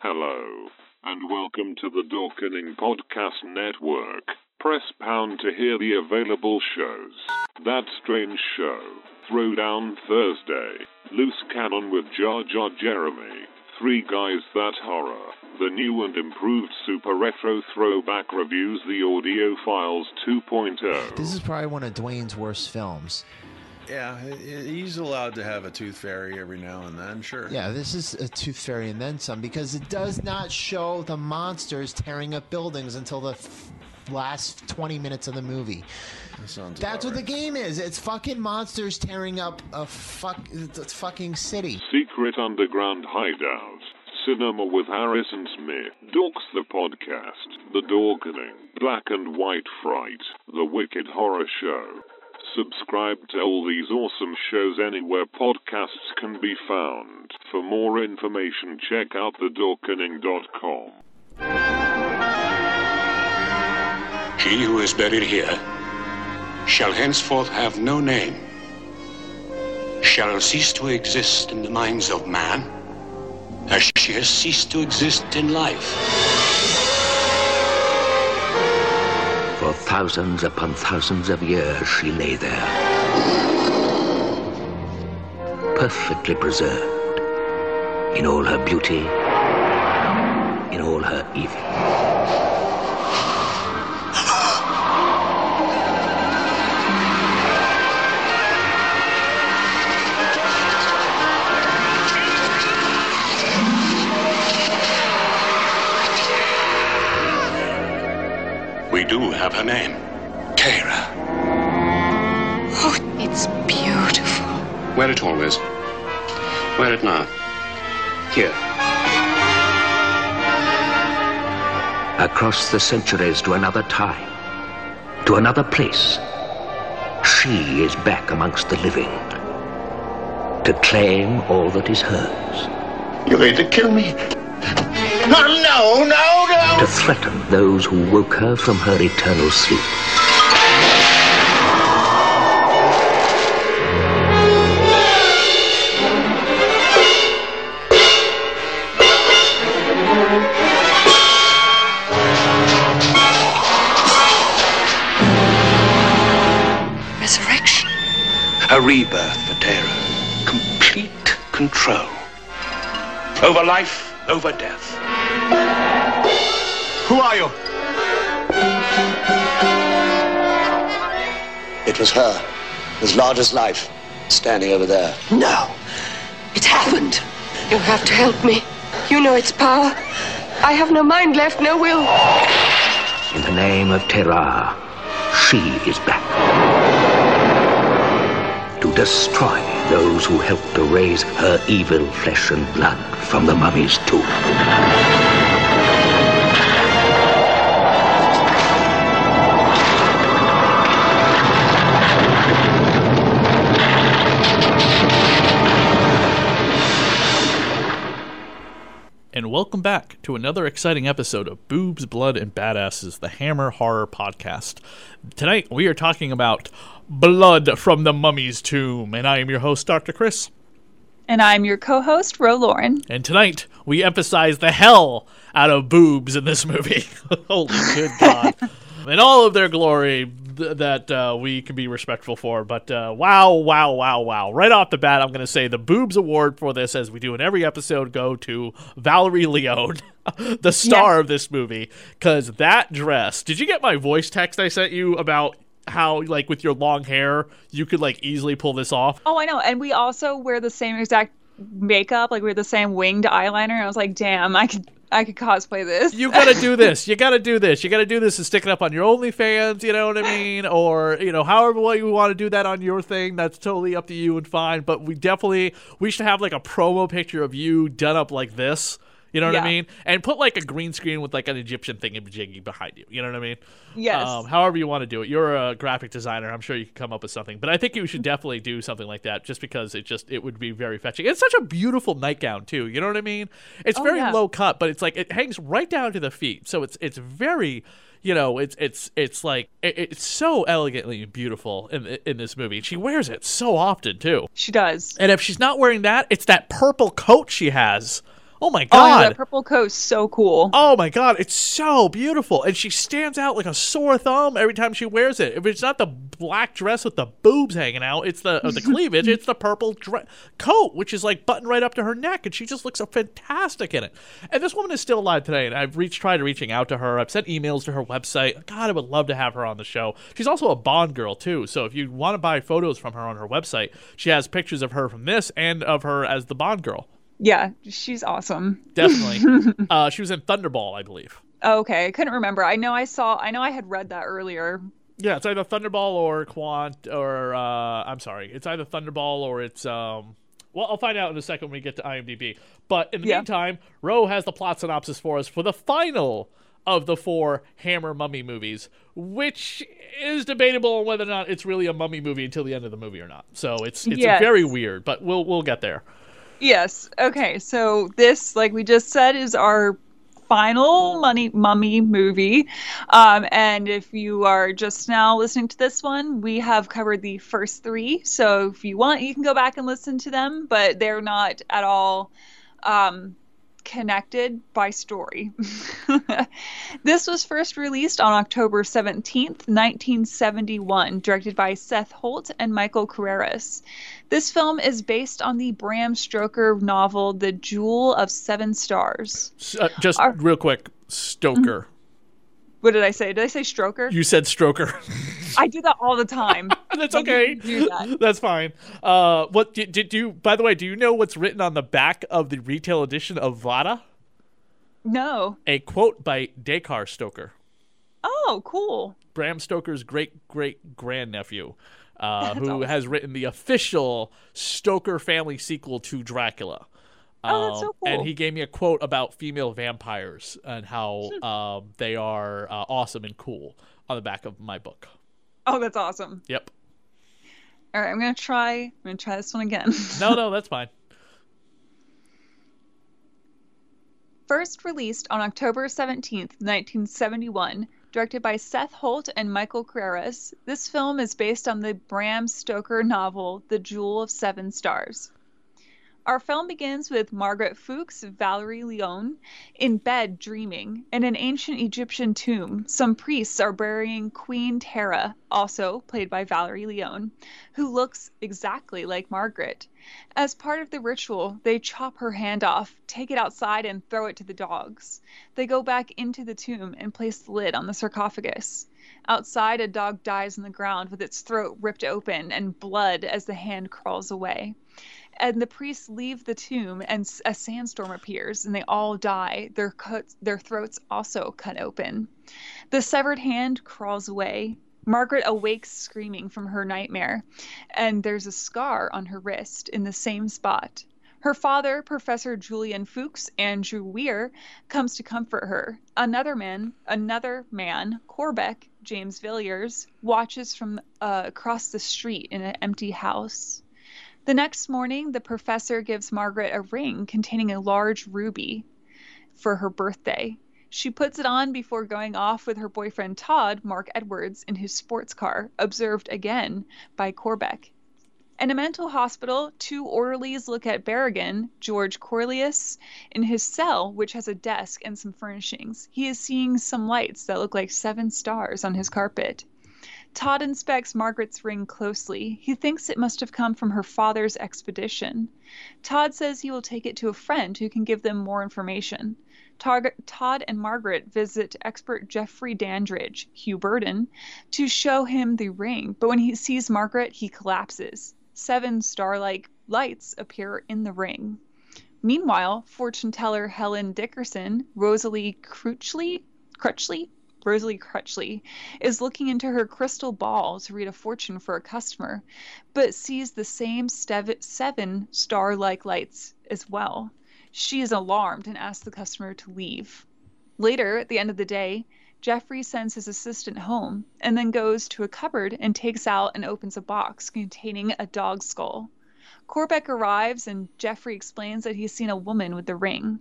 Hello, and welcome to the Dorkening Podcast Network. Press pound to hear the available shows. That Strange Show, Throwdown Thursday, Loose Cannon with Jar Jar Jeremy, Three Guys That Horror, the new and improved Super Retro Throwback Reviews, the Audio Files oh. 2.0. This is probably one of Dwayne's worst films. Yeah, he's allowed to have a tooth fairy every now and then, sure. Yeah, this is a Tooth Fairy and then some because it does not show the monsters tearing up buildings until the f- last 20 minutes of the movie. That sounds That's about what the game is. It's fucking monsters tearing up a fuck it's fucking city. Secret Underground Hideout. Cinema with Harrison Smith. Dorks the Podcast. The Dorkening. Black and White Fright. The Wicked Horror Show. Subscribe to all these awesome shows anywhere podcasts can be found. For more information, check out thedorkening.com. He who is buried here shall henceforth have no name, shall cease to exist in the minds of man, as she has ceased to exist in life. For thousands upon thousands of years she lay there, perfectly preserved in all her beauty, in all her evil. We do have her name, Kara. Oh, it's beautiful. Wear it always. Wear it now. Here. Across the centuries to another time, to another place, she is back amongst the living to claim all that is hers. You're going to kill me. No, no, no, no! To threaten those who woke her from her eternal sleep. Resurrection. A rebirth for Tara. Complete control. Over life, over death. Who are you? It was her, as large as life, standing over there. No. It's happened. You have to help me. You know its power. I have no mind left, no will. In the name of Tera, she is back. To destroy those who helped to raise her evil flesh and blood from the mummy's tomb. And welcome back to another exciting episode of Boobs, Blood, and Badasses, the Hammer Horror Podcast. Tonight we are talking about Blood from the Mummy's Tomb, and I am your host, Dr. Chris. And I'm your co host, Ro Lauren. And tonight we emphasize the hell out of boobs in this movie. Holy good God. In all of their glory th- that uh, we can be respectful for. But uh, wow, wow, wow, wow. Right off the bat, I'm going to say the boobs award for this, as we do in every episode, go to Valerie Leone, the star Yes. of this movie. Because that dress, did you get my voice text I sent you about how, like, with your long hair, you could, like, easily pull this off? Oh, I know. And we also wear the same exact makeup. Like, we wear the same winged eyeliner. I was like, damn, I could. I could cosplay this. you gotta do this. You gotta do this. You gotta do this and stick it up on your OnlyFans. You know what I mean? Or you know, however way you want to do that on your thing. That's totally up to you and fine. But we definitely we should have like a promo picture of you done up like this. You know what I mean? And put like a green screen with like an Egyptian thingamajiggy behind you. You know what I mean? Yes. Um, however you want to do it. You're a graphic designer. I'm sure you can come up with something. But I think you should definitely do something like that, just because it just it would be very fetching. It's such a beautiful nightgown too. You know what I mean? It's Oh, very yeah. low cut, but it's like it hangs right down to the feet. So it's it's very you know, it's it's it's like it's so elegantly beautiful in in this movie. She wears it so often too. She does. And if she's not wearing that, it's that purple coat she has Oh my Oh, god. that purple coat's so cool. Oh my god, it's so beautiful. And she stands out like a sore thumb every time she wears it. If it's not the black dress with the boobs hanging out, it's the the cleavage, it's the purple dre- coat, which is like buttoned right up to her neck, and she just looks so fantastic in it. And this woman is still alive today, and I've reached tried reaching out to her. I've sent emails to her website. God, I would love to have her on the show. She's also a Bond girl too, so if you want to buy photos from her on her website, she has pictures of her from this and of her as the Bond girl. Yeah, she's awesome. Definitely. uh, she was in Thunderball, I believe. Okay, I couldn't remember. I know I saw. I know I had read that earlier. Yeah, it's either Thunderball or Quant or uh, I'm sorry, it's either Thunderball or it's um. Well, I'll find out in a second when we get to IMDb. But in the Yeah. meantime, Ro has the plot synopsis for us for the final of the four Hammer Mummy movies, which is debatable on whether or not it's really a mummy movie until the end of the movie or not. So it's it's Yes. very weird, but we'll we'll get there. Yes. Okay. So this, like we just said, is our final money mummy movie. Um, and if you are just now listening to this one, we have covered the first three. So if you want, you can go back and listen to them, but they're not at all um, connected by story. this was first released on October 17th, 1971, directed by Seth Holt and Michael Carreras. This film is based on the Bram Stoker novel The Jewel of Seven Stars. Uh, just Our- real quick, Stoker. What did I say? Did I say Stroker? You said Stroker. I do that all the time. That's When okay. do that. That's fine. Uh, what did, did you? By the way, do you know what's written on the back of the retail edition of Vada? No. A quote by Dacre Stoker, Oh, cool. Bram Stoker's great great grandnephew, uh, who awesome. has written the official Stoker family sequel to Dracula. Oh, that's so Um, And he gave me a quote about female vampires and how um, they are uh, awesome and cool on the back of my book. Oh, that's awesome. Yep. All right, I'm gonna try. I'm gonna try this one again. No, no, that's fine. First released on October 17th, 1971, directed by Seth Holt and Michael Carreras, this film is based on the Bram Stoker novel The Jewel of Seven Stars. Our film begins with Margaret Fuchs, Valerie Leon, in bed dreaming. In an ancient Egyptian tomb, some priests are burying Queen Tara, also played by Valerie Leon, who looks exactly like Margaret. As part of the ritual, they chop her hand off, take it outside, and throw it to the dogs. They go back into the tomb and place the lid on the sarcophagus. Outside, a dog dies on the ground with its throat ripped open and blood as the hand crawls away. And the priests leave the tomb, and a sandstorm appears, and they all die. Their their throats also cut open. The severed hand crawls away. Margaret awakes screaming from her nightmare, and there's a scar on her wrist in the same spot. Her father, Professor Julian Fuchs, Andrew Keir, comes to comfort her. Another man, another man, Corbeck, James Villiers, watches from uh, across the street in an empty house. The next morning, the professor gives Margaret a ring containing a large ruby for her birthday. She puts it on before going off with her boyfriend Todd, Mark Edwards, in his sports car, observed again by Corbeck. In a mental hospital, two orderlies look at Berrigan, George Coulouris, in his cell, which has a desk and some furnishings. He is seeing some lights that look like seven stars on his carpet. Todd inspects Margaret's ring closely. He thinks it must have come from her father's expedition. Todd says he will take it to a friend who can give them more information. Todd and Margaret visit expert Jeffrey Dandridge, Hugh Burden, to show him the ring, but when he sees Margaret, he collapses. Seven star like lights appear in the ring. Meanwhile, fortune teller Helen Dickerson, Rosalie Crutchley, Crutchley, Rosalie Crutchley, is looking into her crystal ball to read a fortune for a customer, but sees the same stev- seven star like lights as well. She is alarmed and asks the customer to leave. Later, at the end of the day, Jeffrey sends his assistant home and then goes to a cupboard and takes out and opens a box containing a dog skull. Corbeck arrives and Jeffrey explains that he's seen a woman with the ring.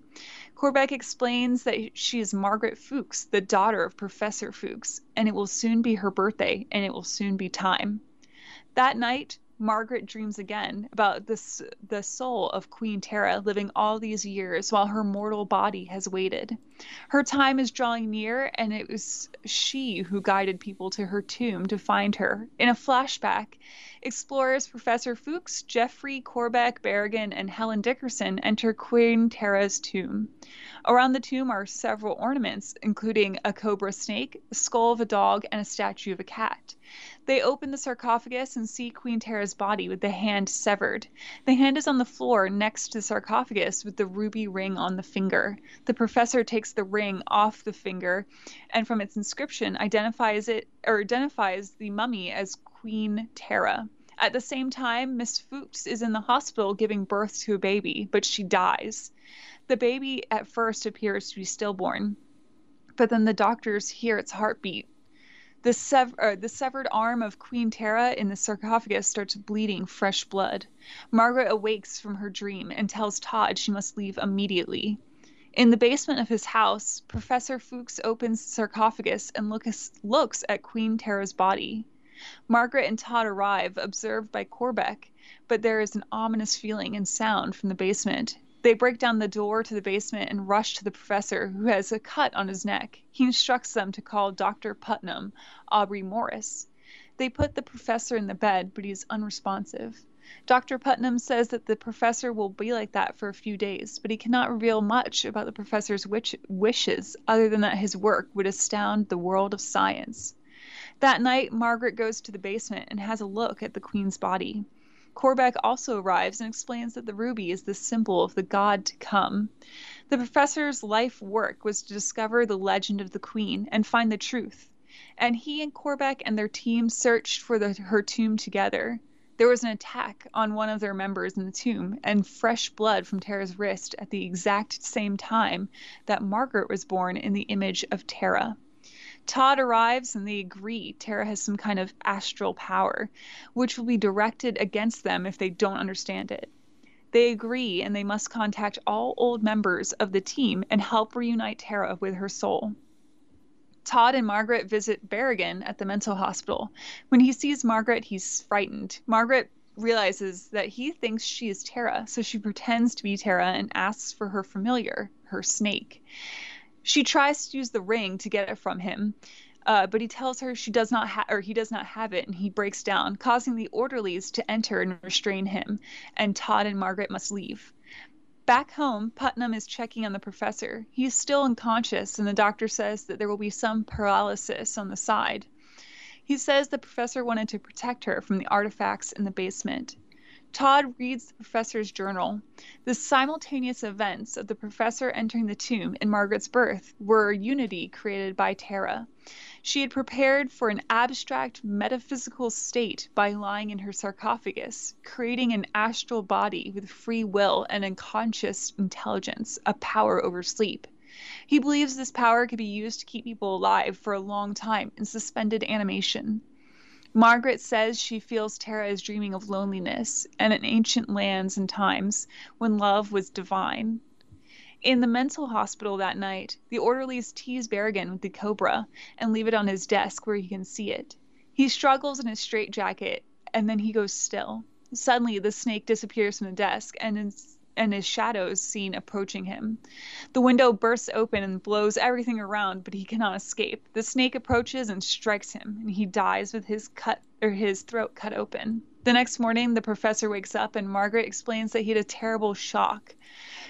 Corbeck explains that she is Margaret Fuchs, the daughter of Professor Fuchs, and it will soon be her birthday and it will soon be time. That night, Margaret dreams again about this the soul of Queen Tara living all these years while her mortal body has waited. Her time is drawing near, and it was she who guided people to her tomb to find her. In a flashback, explorers Professor Fuchs, Jeffrey Corbeck, Berrigan, and Helen Dickerson enter Queen Tara's tomb. Around the tomb are several ornaments, including a cobra snake, the skull of a dog, and a statue of a cat. They open the sarcophagus and see Queen Tara's body with the hand severed. The hand is on the floor next to the sarcophagus with the ruby ring on the finger. The professor takes the ring off the finger and from its inscription identifies it or identifies the mummy as Queen Tara. At the same time, Miss Fuchs is in the hospital giving birth to a baby, but she dies. The baby at first appears to be stillborn, but then the doctors hear its heartbeat. The, uh, the severed arm of Queen Tara in the sarcophagus starts bleeding fresh blood. Margaret awakes from her dream and tells Todd she must leave immediately. In the basement of his house, Professor Fuchs opens the sarcophagus and looks, looks at Queen Tara's body. Margaret and Todd arrive, observed by Corbeck, but there is an ominous feeling and sound from the basement. They break down the door to the basement and rush to the professor, who has a cut on his neck. He instructs them to call Dr. Putnam, Aubrey Morris. They put the professor in the bed, but he is unresponsive. Dr. Putnam says that the professor will be like that for a few days, but he cannot reveal much about the professor's witch- wishes other than that his work would astound the world of science. That night, Margaret goes to the basement and has a look at the queen's body. Corbeck also arrives and explains that the ruby is the symbol of the god to come. The professor's life work was to discover the legend of the queen and find the truth. And he and Corbeck and their team searched for the, her tomb together. There was an attack on one of their members in the tomb, and fresh blood from Tara's wrist at the exact same time that Margaret was born in the image of Tara. Todd arrives and they agree Tara has some kind of astral power, which will be directed against them if they don't understand it. They agree and they must contact all old members of the team and help reunite Tara with her soul. Todd and Margaret visit Berrigan at the mental hospital. When he sees Margaret, he's frightened. Margaret realizes that he thinks she is Tara, so she pretends to be Tara and asks for her familiar, her snake. She tries to use the ring to get it from him, uh, but he tells her she does not have or he does not have it, and he breaks down, causing the orderlies to enter and restrain him. And Todd and Margaret must leave. Back home, Putnam is checking on the professor. He is still unconscious, and the doctor says that there will be some paralysis on the side. He says the professor wanted to protect her from the artifacts in the basement. Todd reads the professor's journal. The simultaneous events of the professor entering the tomb and Margaret's birth were unity created by Tara. She had prepared for an abstract metaphysical state by lying in her sarcophagus, creating an astral body with free will and unconscious intelligence, a power over sleep. He believes this power could be used to keep people alive for a long time in suspended animation. Margaret says she feels Tara is dreaming of loneliness and in ancient lands and times when love was divine. In the mental hospital that night, the orderlies tease Berrigan with the cobra and leave it on his desk where he can see it. He struggles in his straitjacket and then he goes still. Suddenly, the snake disappears from the desk and is and his shadow is seen approaching him. The window bursts open and blows everything around, but he cannot escape. The snake approaches and strikes him, and he dies with his cut or his throat cut open. The next morning, the professor wakes up and Margaret explains that he had a terrible shock.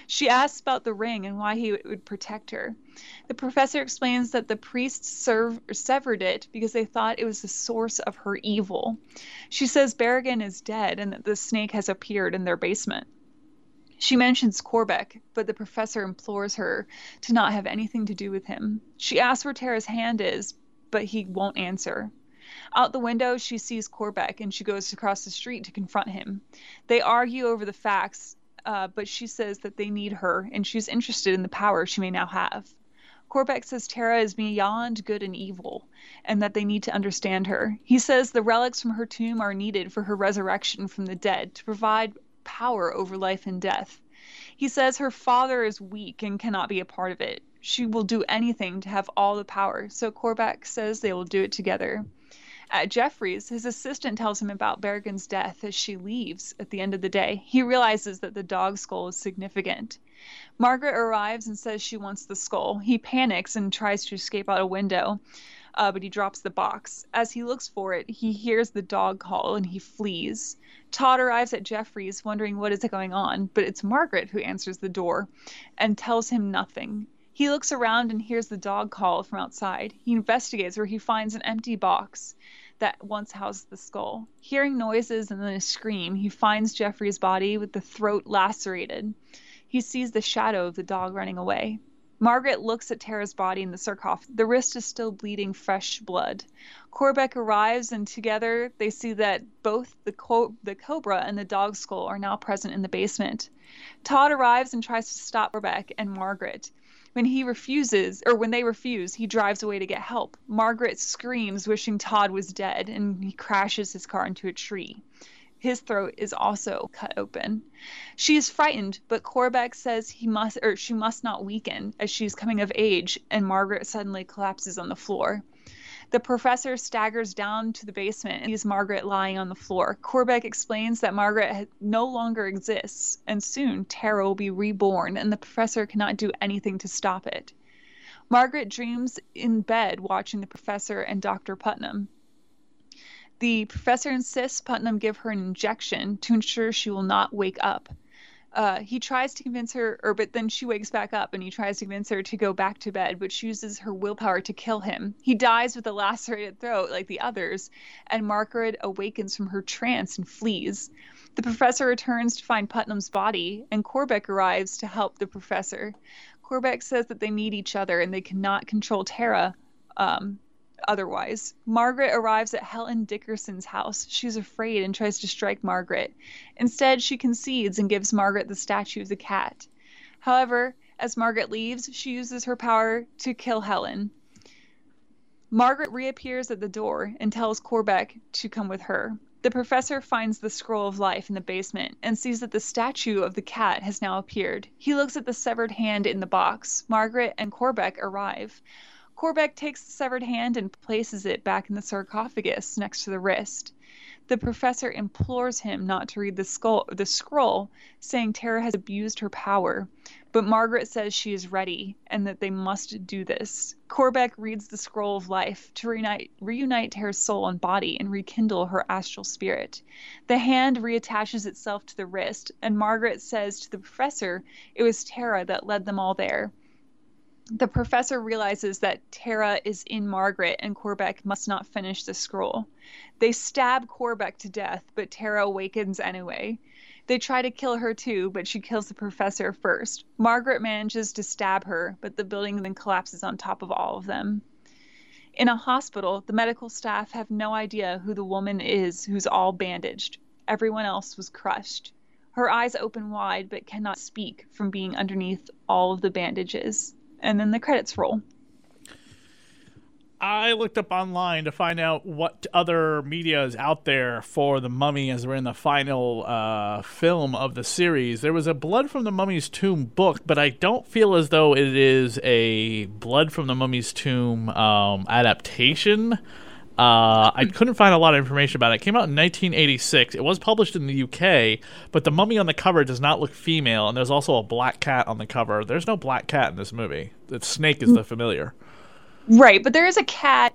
She asks about the ring and why he would protect her. The professor explains that the priests serve, severed it because they thought it was the source of her evil. She says Berrigan is dead and that the snake has appeared in their basement. She mentions Corbeck, but the professor implores her to not have anything to do with him. She asks where Tara's hand is, but he won't answer. Out the window, she sees Corbeck and she goes across the street to confront him. They argue over the facts, uh, but she says that they need her and she's interested in the power she may now have. Corbeck says Tara is beyond good and evil and that they need to understand her. He says the relics from her tomb are needed for her resurrection from the dead to provide power over life and death. He says her father is weak and cannot be a part of it. She will do anything to have all the power, so Corbeck says they will do it together. At Jeffries, his assistant tells him about Berrigan's death as she leaves at the end of the day. He realizes that the dog skull is significant. Margaret arrives and says she wants the skull. He panics and tries to escape out a window, uh, but he drops the box. As he looks for it, he hears the dog call and he flees. Todd arrives at Jeffrey's wondering what is going on, but it's Margaret who answers the door and tells him nothing. He looks around and hears the dog call from outside. He investigates where he finds an empty box that once housed the skull. Hearing noises and then a scream, he finds Jeffrey's body with the throat lacerated. He sees the shadow of the dog running away. Margaret looks at Tara's body in the sarcophagus. The wrist is still bleeding fresh blood. Corbeck arrives, and together they see that both the, co- the cobra and the dog skull are now present in the basement. Todd arrives and tries to stop Corbeck and Margaret. When he refuses, or when they refuse, he drives away to get help. Margaret screams, wishing Todd was dead, and he crashes his car into a tree. His throat is also cut open. She is frightened, but Corbeck says he must, or she must not weaken, as she is coming of age, and Margaret suddenly collapses on the floor. The professor staggers down to the basement and sees Margaret lying on the floor. Corbeck explains that Margaret no longer exists, and soon Tara will be reborn, and the professor cannot do anything to stop it. Margaret dreams in bed watching the professor and Dr. Putnam. The professor insists Putnam give her an injection to ensure she will not wake up. Uh, he tries to convince her, or but then she wakes back up and he tries to convince her to go back to bed, but she uses her willpower to kill him. He dies with a lacerated throat like the others, and Margaret awakens from her trance and flees. The professor returns to find Putnam's body, and Corbeck arrives to help the professor. Corbeck says that they need each other and they cannot control Tara. Um, otherwise. Margaret arrives at Helen Dickerson's house. She's afraid and tries to strike Margaret. Instead, she concedes and gives Margaret the statue of the cat. However, as Margaret leaves, she uses her power to kill Helen. Margaret reappears at the door and tells Corbeck to come with her. The professor finds the scroll of life in the basement and sees that the statue of the cat has now appeared. He looks at the severed hand in the box. Margaret and Corbeck arrive. Corbeck takes the severed hand and places it back in the sarcophagus next to the wrist. The professor implores him not to read the, skull, the scroll, saying Tara has abused her power. But Margaret says she is ready and that they must do this. Corbeck reads the scroll of life to reunite, reunite Tara's soul and body and rekindle her astral spirit. The hand reattaches itself to the wrist, and Margaret says to the professor it was Tara that led them all there the professor realizes that Tara is in Margaret and Corbeck must not finish the scroll. They stab Corbeck to death, but Tara awakens anyway. They try to kill her too, but she kills the professor first. Margaret manages to stab her, but the building then collapses on top of all of them. In a hospital, the medical staff have no idea who the woman is who's all bandaged. Everyone else was crushed. Her eyes open wide but cannot speak from being underneath all of the bandages and then the credits roll. I looked up online to find out what other media is out there for the Mummy as we're in the final uh, film of the series. There was a Blood from the Mummy's Tomb book, but I don't feel as though it is a Blood from the Mummy's Tomb um, adaptation. Uh, I couldn't find a lot of information about it. It came out in 1986. It was published in the UK, but the mummy on the cover does not look female, and there's also a black cat on the cover. There's no black cat in this movie. The snake is the familiar. Right, but there is a cat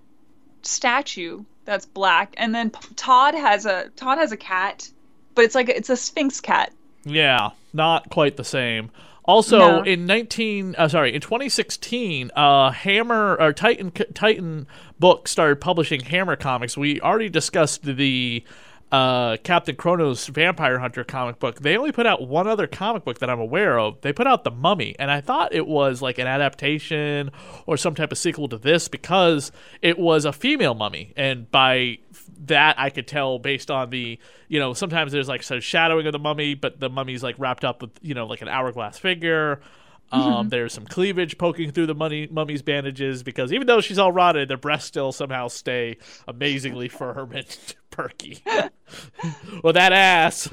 statue that's black, and then Todd has a Todd has a cat, but it's like a, it's a Sphinx cat. Yeah, not quite the same. Also, no. in 19, uh, sorry, in 2016, uh, Hammer or Titan Titan Book started publishing Hammer comics. We already discussed the uh, Captain Kronos Vampire Hunter comic book. They only put out one other comic book that I'm aware of. They put out The Mummy, and I thought it was like an adaptation or some type of sequel to this because it was a female mummy, and by that I could tell based on the you know sometimes there's like some shadowing of the mummy, but the mummy's like wrapped up with you know like an hourglass figure. Um, mm-hmm. There's some cleavage poking through the mummy, mummy's bandages because even though she's all rotted, the breasts still somehow stay amazingly firm and perky. well, that ass.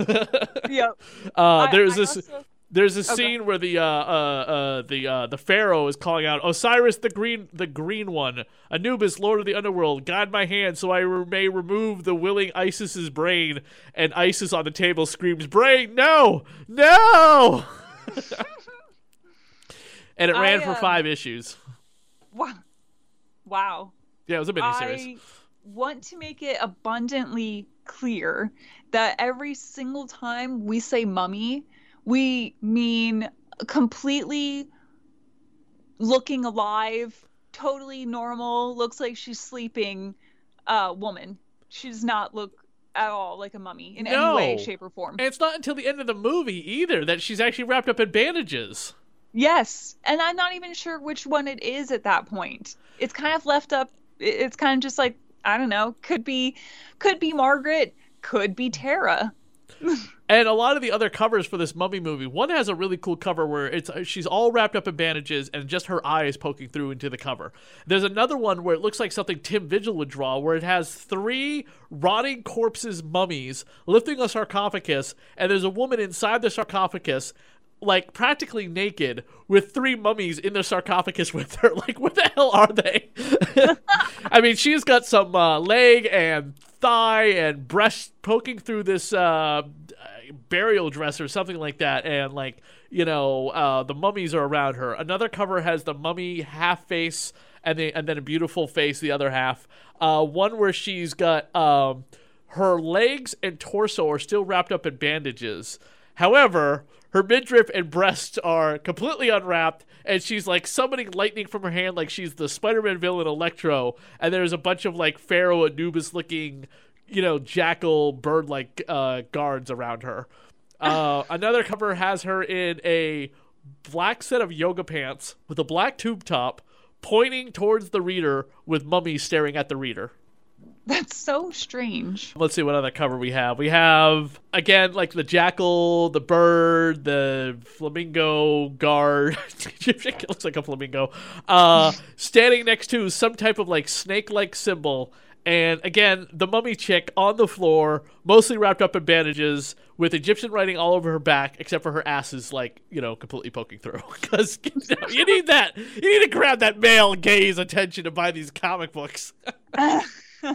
yep. Uh, there's I, this. also, There's a scene where the uh, uh, uh, the uh, the pharaoh is calling out Osiris the green the green one Anubis Lord of the underworld guide my hand so I re- may remove the willing Isis's brain and Isis on the table screams brain no no and it ran I, for um, five issues Wow. Wow. yeah it was a miniseries I want to make it abundantly clear that every single time we say mummy, we mean completely looking alive, totally normal, looks like she's sleeping uh, woman. She does not look at all like a mummy in No. any way, shape, or form. and it's not until the end of the movie either that she's actually wrapped up in bandages Yes, and I'm not even sure which one it is at that point. It's kind of left up. It's kind of just like I don't know. Could be, could be Margaret. Could be Tara. And a lot of the other covers for this mummy movie, one has a really cool cover where it's uh, she's all wrapped up in bandages and just her eye is poking through into the cover. There's another one where it looks like something Tim Vigil would draw, where it has three rotting corpses, mummies lifting a sarcophagus, and there's a woman inside the sarcophagus. Like practically naked, with three mummies in the sarcophagus with her. Like, where the hell are they? I mean, she's got some uh, leg and thigh and breast poking through this uh, burial dress or something like that, and like you know, uh, the mummies are around her. Another cover has the mummy half face and the, and then a beautiful face the other half. Uh, one where she's got um, her legs and torso are still wrapped up in bandages. However, her midriff and breasts are completely unwrapped, and she's like summoning lightning from her hand, like she's the Spider-Man villain Electro. And there's a bunch of like Pharaoh Anubis-looking, you know, jackal bird-like uh, guards around her. Uh, another cover has her in a black set of yoga pants with a black tube top, pointing towards the reader, with mummy staring at the reader. That's so strange. Let's see what other cover we have. We have again like the jackal, the bird, the flamingo guard. it looks like a flamingo. Uh, standing next to some type of like snake-like symbol. And again, the mummy chick on the floor, mostly wrapped up in bandages, with Egyptian writing all over her back, except for her ass is like you know completely poking through. Because you, know, you need that, you need to grab that male gaze attention to buy these comic books.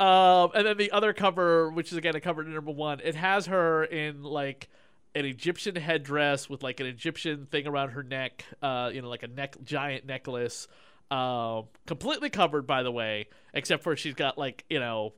Um, and then the other cover, which is again a cover number one, it has her in like an Egyptian headdress with like an Egyptian thing around her neck, uh, you know, like a neck giant necklace, um, completely covered by the way, except for she's got like you know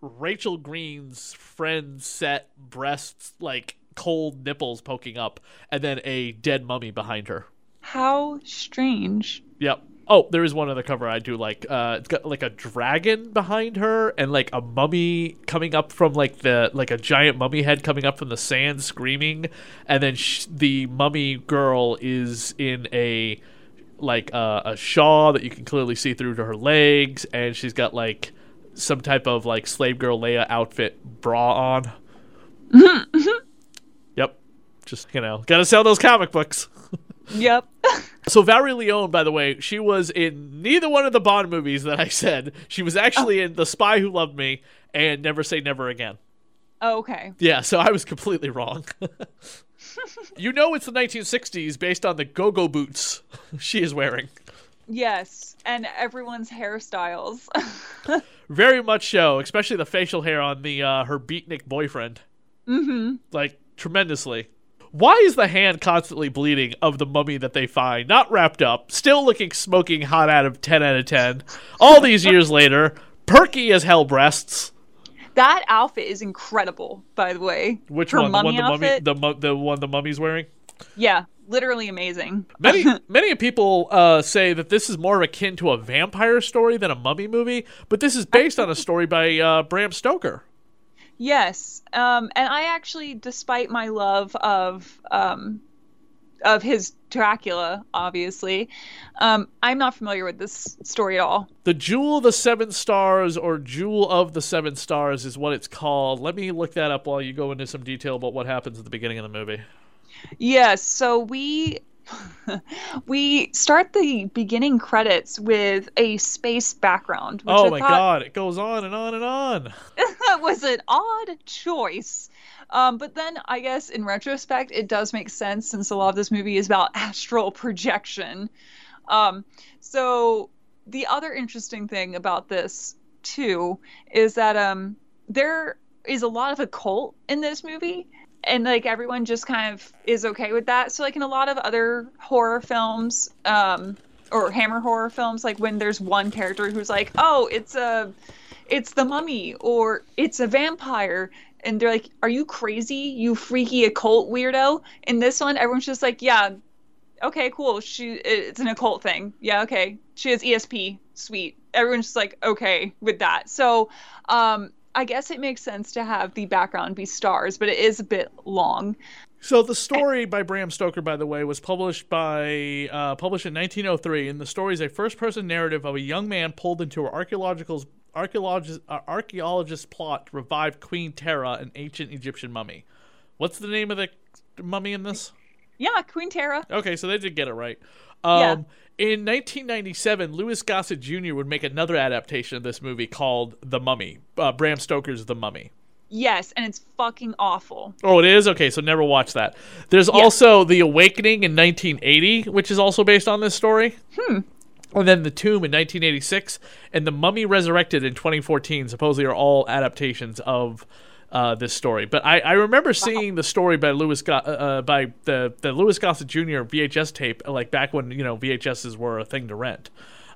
Rachel Green's friend set breasts, like cold nipples poking up, and then a dead mummy behind her. How strange. Yep. Oh, there is one other cover I do like. Uh, it's got like a dragon behind her and like a mummy coming up from like the like a giant mummy head coming up from the sand screaming, and then sh- the mummy girl is in a like uh, a shawl that you can clearly see through to her legs, and she's got like some type of like slave girl Leia outfit bra on. yep. Just you know, gotta sell those comic books. Yep. So Valerie Leone, by the way, she was in neither one of the Bond movies that I said. She was actually in The Spy Who Loved Me and Never Say Never Again. Oh, okay. Yeah, so I was completely wrong. you know it's the 1960s based on the go-go boots she is wearing. Yes, and everyone's hairstyles. Very much so, especially the facial hair on the uh, her beatnik boyfriend. mm-hmm. Like tremendously. Why is the hand constantly bleeding of the mummy that they find, not wrapped up, still looking smoking hot out of 10 out of 10? All these years later, perky as hell breasts. That outfit is incredible, by the way. Which Her one? The one mummy the mummy the the one the mummy's wearing? Yeah, literally amazing. Many many people uh, say that this is more akin to a vampire story than a mummy movie, but this is based on a story by uh, Bram Stoker. Yes, um, and I actually, despite my love of um, of his Dracula, obviously, um, I'm not familiar with this story at all. The Jewel of the Seven Stars or Jewel of the Seven Stars is what it's called. Let me look that up while you go into some detail about what happens at the beginning of the movie. Yes, so we we start the beginning credits with a space background. Which oh I my god, it goes on and on and on. That was an odd choice. Um, but then I guess in retrospect, it does make sense since a lot of this movie is about astral projection. Um, so the other interesting thing about this too is that um, there is a lot of occult in this movie and like everyone just kind of is okay with that. So like in a lot of other horror films um or hammer horror films like when there's one character who's like oh it's a it's the mummy or it's a vampire and they're like are you crazy you freaky occult weirdo? In this one everyone's just like yeah okay cool she it's an occult thing. Yeah okay she has esp sweet. Everyone's just like okay with that. So um I guess it makes sense to have the background be stars, but it is a bit long. So the story by Bram Stoker, by the way, was published by uh, published in 1903, and the story is a first-person narrative of a young man pulled into an archaeological archaeologist uh, archaeologist plot to revive Queen Tera, an ancient Egyptian mummy. What's the name of the mummy in this? Yeah, Queen Tera. Okay, so they did get it right. Um, yeah. In 1997, Louis Gossett Jr. would make another adaptation of this movie called The Mummy. Uh, Bram Stoker's The Mummy. Yes, and it's fucking awful. Oh, it is? Okay, so never watch that. There's yeah. also The Awakening in 1980, which is also based on this story. Hmm. And then The Tomb in 1986, and The Mummy Resurrected in 2014 supposedly are all adaptations of uh, this story. But I, I remember seeing the story by Lewis Go- uh, uh by the the Louis Gossett Jr. VHS tape like back when you know VHSs were a thing to rent.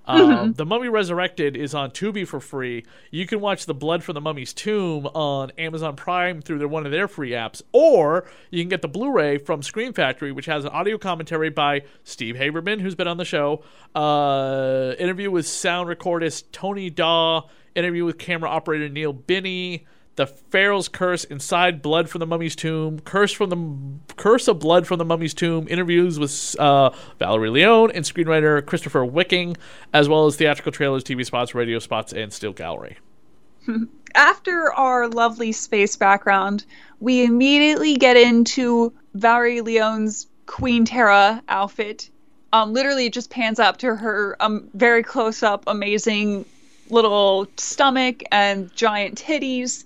Um, mm-hmm. The Mummy Resurrected is on Tubi for free. You can watch The Blood from the Mummy's Tomb on Amazon Prime through their, one of their free apps, or you can get the Blu-ray from Scream Factory, which has an audio commentary by Steve Haberman, who's been on the show, uh, interview with sound recordist Tony Dawe, interview with camera operator Neil Binney, the Pharaoh's Curse, Inside Blood from the Mummy's Tomb, Curse from the Curse of Blood from the Mummy's Tomb, interviews with uh, Valerie Leone and screenwriter Christopher Wicking, as well as theatrical trailers, TV spots, radio spots, and still gallery. After our lovely space background, we immediately get into Valerie Leone's Queen Tera outfit. Um, literally, it just pans up to her um, very close up, amazing little stomach and giant titties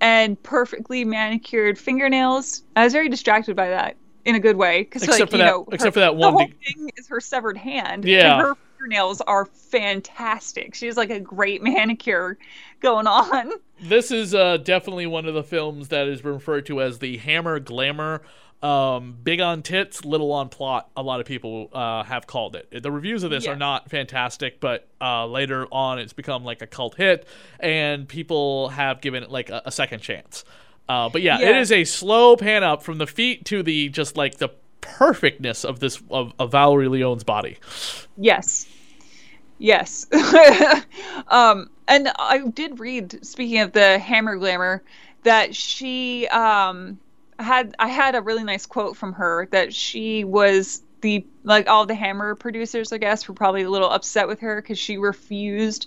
and perfectly manicured fingernails. I was very distracted by that in a good way because, like, for you that, know, except for that one the whole thing is her severed hand. Yeah, and her fingernails are fantastic. She has like a great manicure going on. This is uh, definitely one of the films that is referred to as the Hammer Glamour um, big on tits, little on plot. A lot of people uh, have called it. The reviews of this yeah. are not fantastic, but uh, later on, it's become like a cult hit, and people have given it like a, a second chance. Uh, but yeah, yeah, it is a slow pan up from the feet to the just like the perfectness of this of, of Valerie Leone's body. Yes, yes. um, and I did read, speaking of the Hammer Glamour, that she um had I had a really nice quote from her that she was the like all the Hammer producers, I guess, were probably a little upset with her because she refused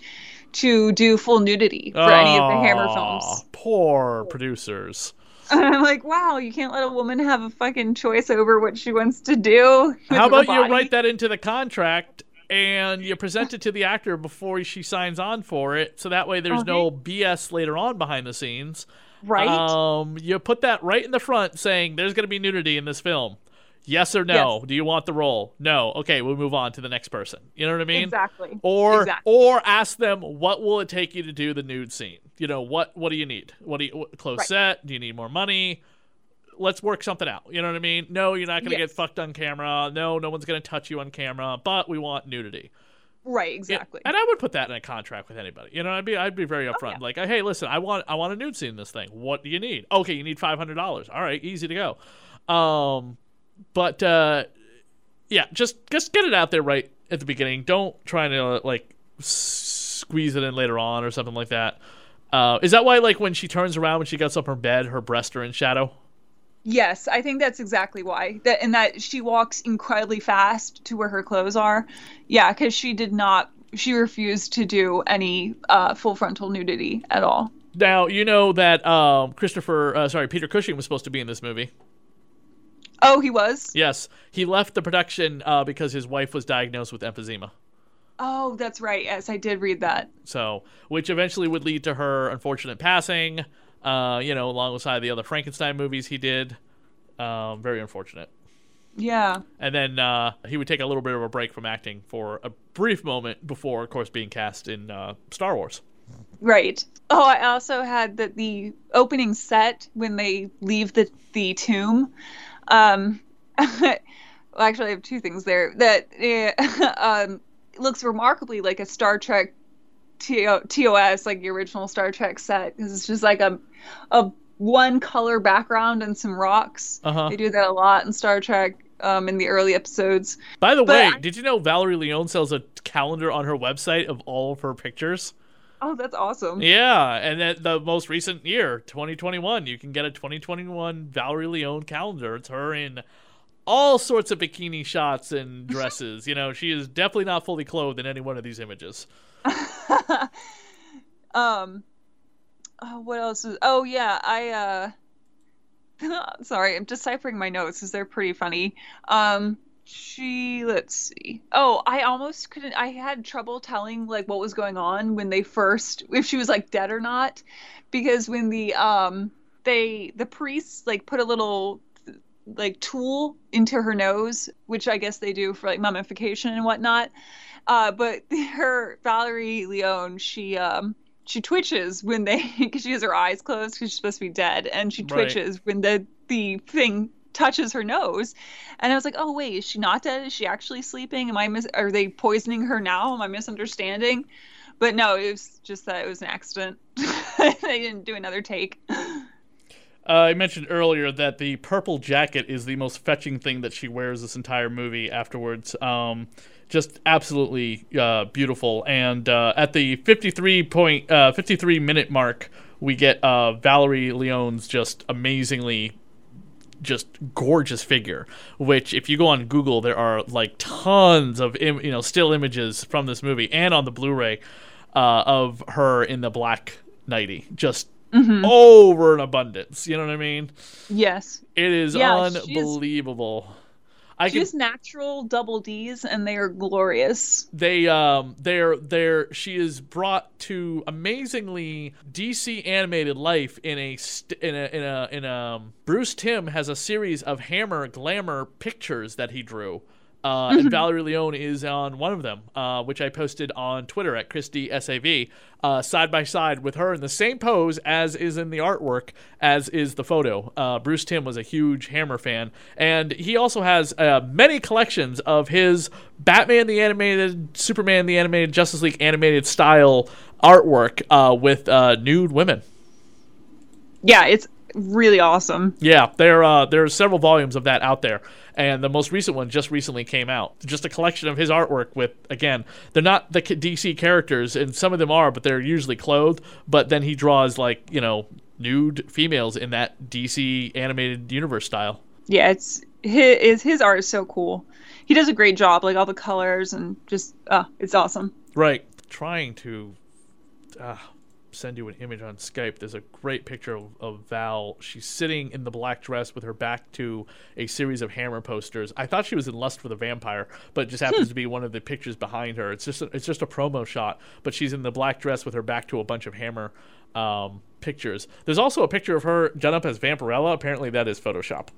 to do full nudity for oh, any of the Hammer films. Poor producers. And I'm like, wow, you can't let a woman have a fucking choice over what she wants to do. How about you write that into the contract and you present it to the actor before she signs on for it, so that way there's okay. no BS later on behind the scenes. Right. Um, you put that right in the front saying there's going to be nudity in this film. Yes or no? Yes. Do you want the role? No. Okay, we'll move on to the next person. You know what I mean? Exactly. Or exactly. or ask them what will it take you to do the nude scene? You know, what what do you need? What do you what, close right. set? Do you need more money? Let's work something out. You know what I mean? No, you're not going to yes. get fucked on camera. No, no one's going to touch you on camera, but we want nudity. Right, exactly. And I would put that in a contract with anybody. You know, I'd be I'd be very upfront. Oh, yeah. Like, hey, listen, I want I want a nude scene in this thing. What do you need? Okay, you need five hundred dollars. All right, easy to go. Um, but uh, yeah, just just get it out there right at the beginning. Don't try to like squeeze it in later on or something like that. Uh, is that why like when she turns around when she gets up her bed, her breasts are in shadow? Yes, I think that's exactly why. That and that she walks incredibly fast to where her clothes are. Yeah, because she did not. She refused to do any uh, full frontal nudity at all. Now you know that um, Christopher, uh, sorry, Peter Cushing was supposed to be in this movie. Oh, he was. Yes, he left the production uh, because his wife was diagnosed with emphysema. Oh, that's right. Yes, I did read that. So, which eventually would lead to her unfortunate passing. Uh, you know, alongside the other Frankenstein movies he did. Um, very unfortunate. Yeah. And then uh, he would take a little bit of a break from acting for a brief moment before, of course, being cast in uh, Star Wars. Right. Oh, I also had that the opening set when they leave the the tomb. Um, well, actually, I have two things there. That uh, um, looks remarkably like a Star Trek TO- TOS, like the original Star Trek set, because it's just like a a one color background and some rocks. Uh-huh. They do that a lot in Star Trek. Um, in the early episodes. By the But way, I- did you know Valerie Leon sells a calendar on her website of all of her pictures? Oh, that's awesome. Yeah, and then the most recent year, 2021, you can get a 2021 Valerie Leon calendar. It's her in all sorts of bikini shots and dresses. you know, she is definitely not fully clothed in any one of these images. um oh, what else is oh yeah i uh sorry i'm deciphering my notes because they're pretty funny. Um she let's see. Oh i almost couldn't i had trouble telling like what was going on when they first if she was like dead or not. Because when the um they the priests like put a little like tool into her nose which i guess they do for like mummification and whatnot uh, but her Valerie Leon, she um she twitches when they because she has her eyes closed because she's supposed to be dead, and she Right. twitches when the the thing touches her nose. And I was like, oh wait, is she not dead? Is she actually sleeping? Am I mis- are they poisoning her now? Am I misunderstanding? But no, it was just that it was an accident. they didn't do another take. Uh, I mentioned earlier that the purple jacket is the most fetching thing that she wears this entire movie afterwards. Um, just absolutely uh, beautiful. And uh, at the 53 point, uh, 53 minute mark, we get uh, Valerie Leon's just amazingly just gorgeous figure which if you go on google there are like tons of Im- you know still images from this movie and on the blu-ray of her in the black nighty just over an abundance you know what i mean Yes. it is Yeah, she's- unbelievable i She can has natural double D's and they are glorious. they um they're they're she is brought to amazingly DC animated life in a st- in a in a in a um, Bruce Timm has a series of Hammer glamour pictures that he drew. Uh, and Valerie Leon is on one of them, uh, which I posted on Twitter at Christy Sav, uh, side by side with her in the same pose as is in the artwork, as is the photo. Uh, Bruce Timm was a huge Hammer fan, and he also has uh, many collections of his Batman the Animated, Superman the Animated, Justice League animated style artwork uh, with uh, nude women. Yeah, it's really awesome. Yeah, there uh, there are several volumes of that out there, and the most recent one just recently came out. Just a collection of his artwork with again, they're not the DC characters, and some of them are, but they're usually clothed. But then he draws like you know nude females in that DC animated universe style. Yeah, it's his his art is so cool. He does a great job, like all the colors and just uh it's awesome. Right. Trying to uh, send you an image on Skype. There's a great picture of, of Val. She's sitting in the black dress with her back to a series of Hammer posters. I thought she was in Lust for the Vampire, but it just happens to be one of the pictures behind her. It's just a, it's just a promo shot, but she's in the black dress with her back to a bunch of Hammer um, pictures. There's also a picture of her done up as Vampirella. Apparently, that is Photoshop.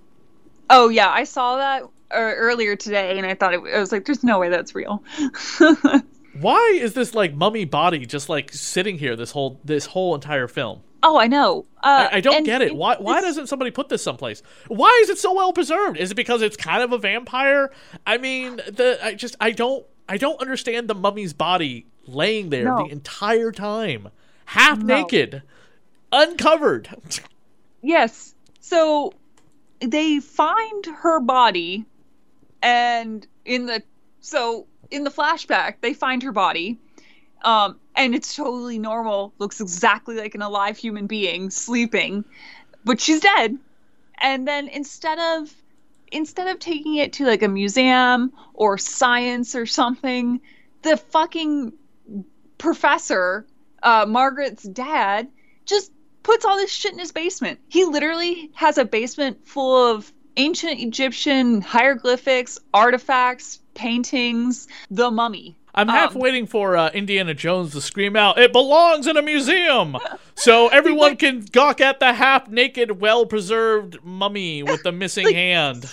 Oh yeah, I saw that uh, earlier today, and I thought it, I was like, "There's no way that's real." Why is this like mummy body just like sitting here this whole this whole entire film? oh, I know. Uh, I, I don't get it. Why why doesn't somebody put this someplace? Why is it so well preserved? Is it because it's kind of a vampire? I mean, the I just I don't I don't understand the mummy's body laying there No. the entire time, half No. naked, uncovered. Yes. So they find her body and in the so in the flashback they find her body um and it's totally normal looks exactly like an alive human being sleeping but she's dead. And then instead of instead of taking it to like a museum or science or something the fucking professor uh margaret's dad just puts all this shit in his basement. He literally has a basement full of ancient Egyptian hieroglyphics, artifacts, paintings, the mummy. I'm half Um, waiting for uh, Indiana Jones to scream out, "It belongs in a museum," so everyone can gawk at the half-naked, well-preserved mummy with the missing Like- hand.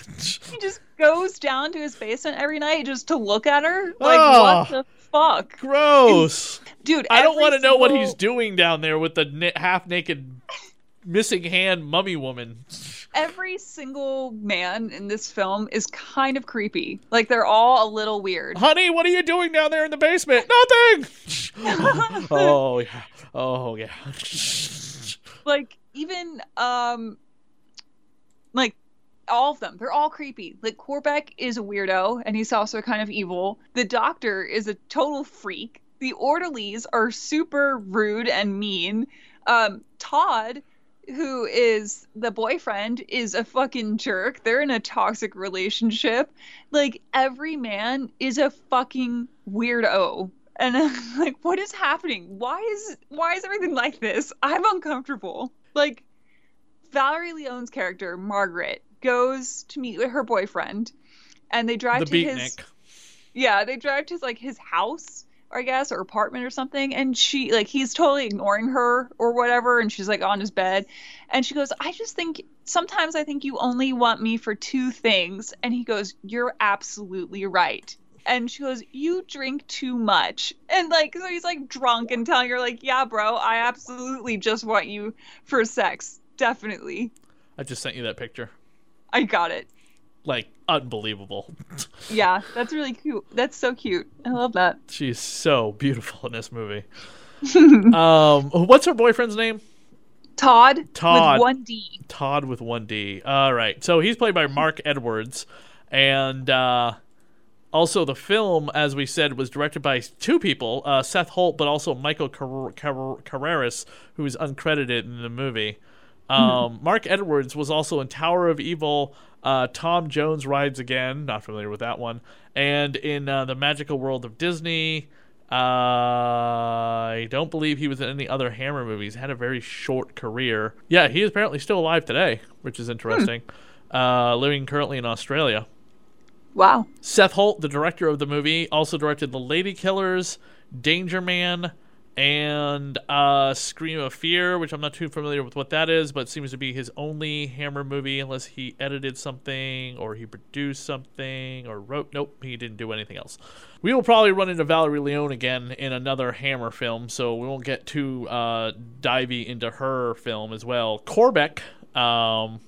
He just goes down to his basement every night just to look at her. Like Oh. what the fuck, Gross. dude? I don't want to know what he's doing down there with the na- half-naked, missing hand mummy woman. Every single man in this film is kind of creepy. Like they're all a little weird. Honey, what are you doing down there in the basement? Nothing. oh yeah. Oh yeah. like even um like all of them they're all creepy like Corbeck is a weirdo and he's also kind of evil the doctor is a total freak the orderlies are super rude and mean um todd who is the boyfriend is a fucking jerk. They're in a toxic relationship. Like every man is a fucking weirdo. And I'm like what is happening? Why is why is everything like this? I'm uncomfortable. Like valerie leon's character margaret goes to meet with her boyfriend and they drive the to his yeah they drive to like his house i guess or apartment or something and she like he's totally ignoring her or whatever and she's like on his bed and she goes i just think sometimes i think you only want me for two things and he goes you're absolutely right and she goes you drink too much and like so he's like drunk and telling her like yeah bro i absolutely just want you for sex definitely I just sent you that picture. i got it Like unbelievable. yeah that's really cute that's so cute i love that She's so beautiful in this movie. um, what's her boyfriend's name? todd Todd. with one d Todd with one D. All right. So he's played by Mark Edwards, and uh, also the film, as we said, was directed by two people: uh, Seth Holt, but also Michael Car- Car- Carreras, who is uncredited in the movie. Um, Mark Edwards was also in Tower of Evil. Uh, Tom Jones rides again. Not familiar with that one. And in uh, the Magical World of Disney. Uh, I don't believe he was in any other Hammer movies. Had a very short career. Yeah, he is apparently still alive today, which is interesting. Uh, living currently in Australia. wow Seth Holt, the director of the movie, also directed The Lady Killers, Danger Man, and uh, Scream of Fear, which I'm not too familiar with what that is, but seems to be his only Hammer movie, unless he edited something or he produced something or wrote. Nope, he didn't do anything else. We will probably run into Valerie Leon again in another Hammer film, so we won't get too uh, divey into her film as well. Corbeck. Um,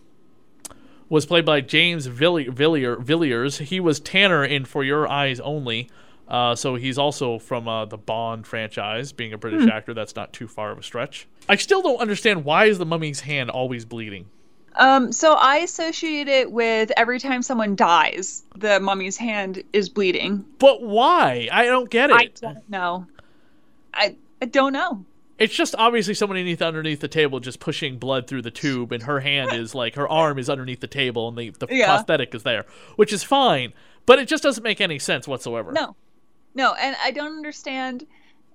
was played by James Villi- Villier- Villiers. He was Tanner in For Your Eyes Only. Uh, so he's also from uh, the Bond franchise. Being a British actor, that's not too far of a stretch. I still don't understand why is the mummy's hand always bleeding. Um, so I associate it with every time someone dies, the mummy's hand is bleeding. But why? I don't get it. I don't know. I I don't know. It's just obviously someone underneath underneath the table just pushing blood through the tube, and her hand is like her arm is underneath the table, and the the Yeah. prosthetic is there, which is fine. But it just doesn't make any sense whatsoever. No, no, and I don't understand.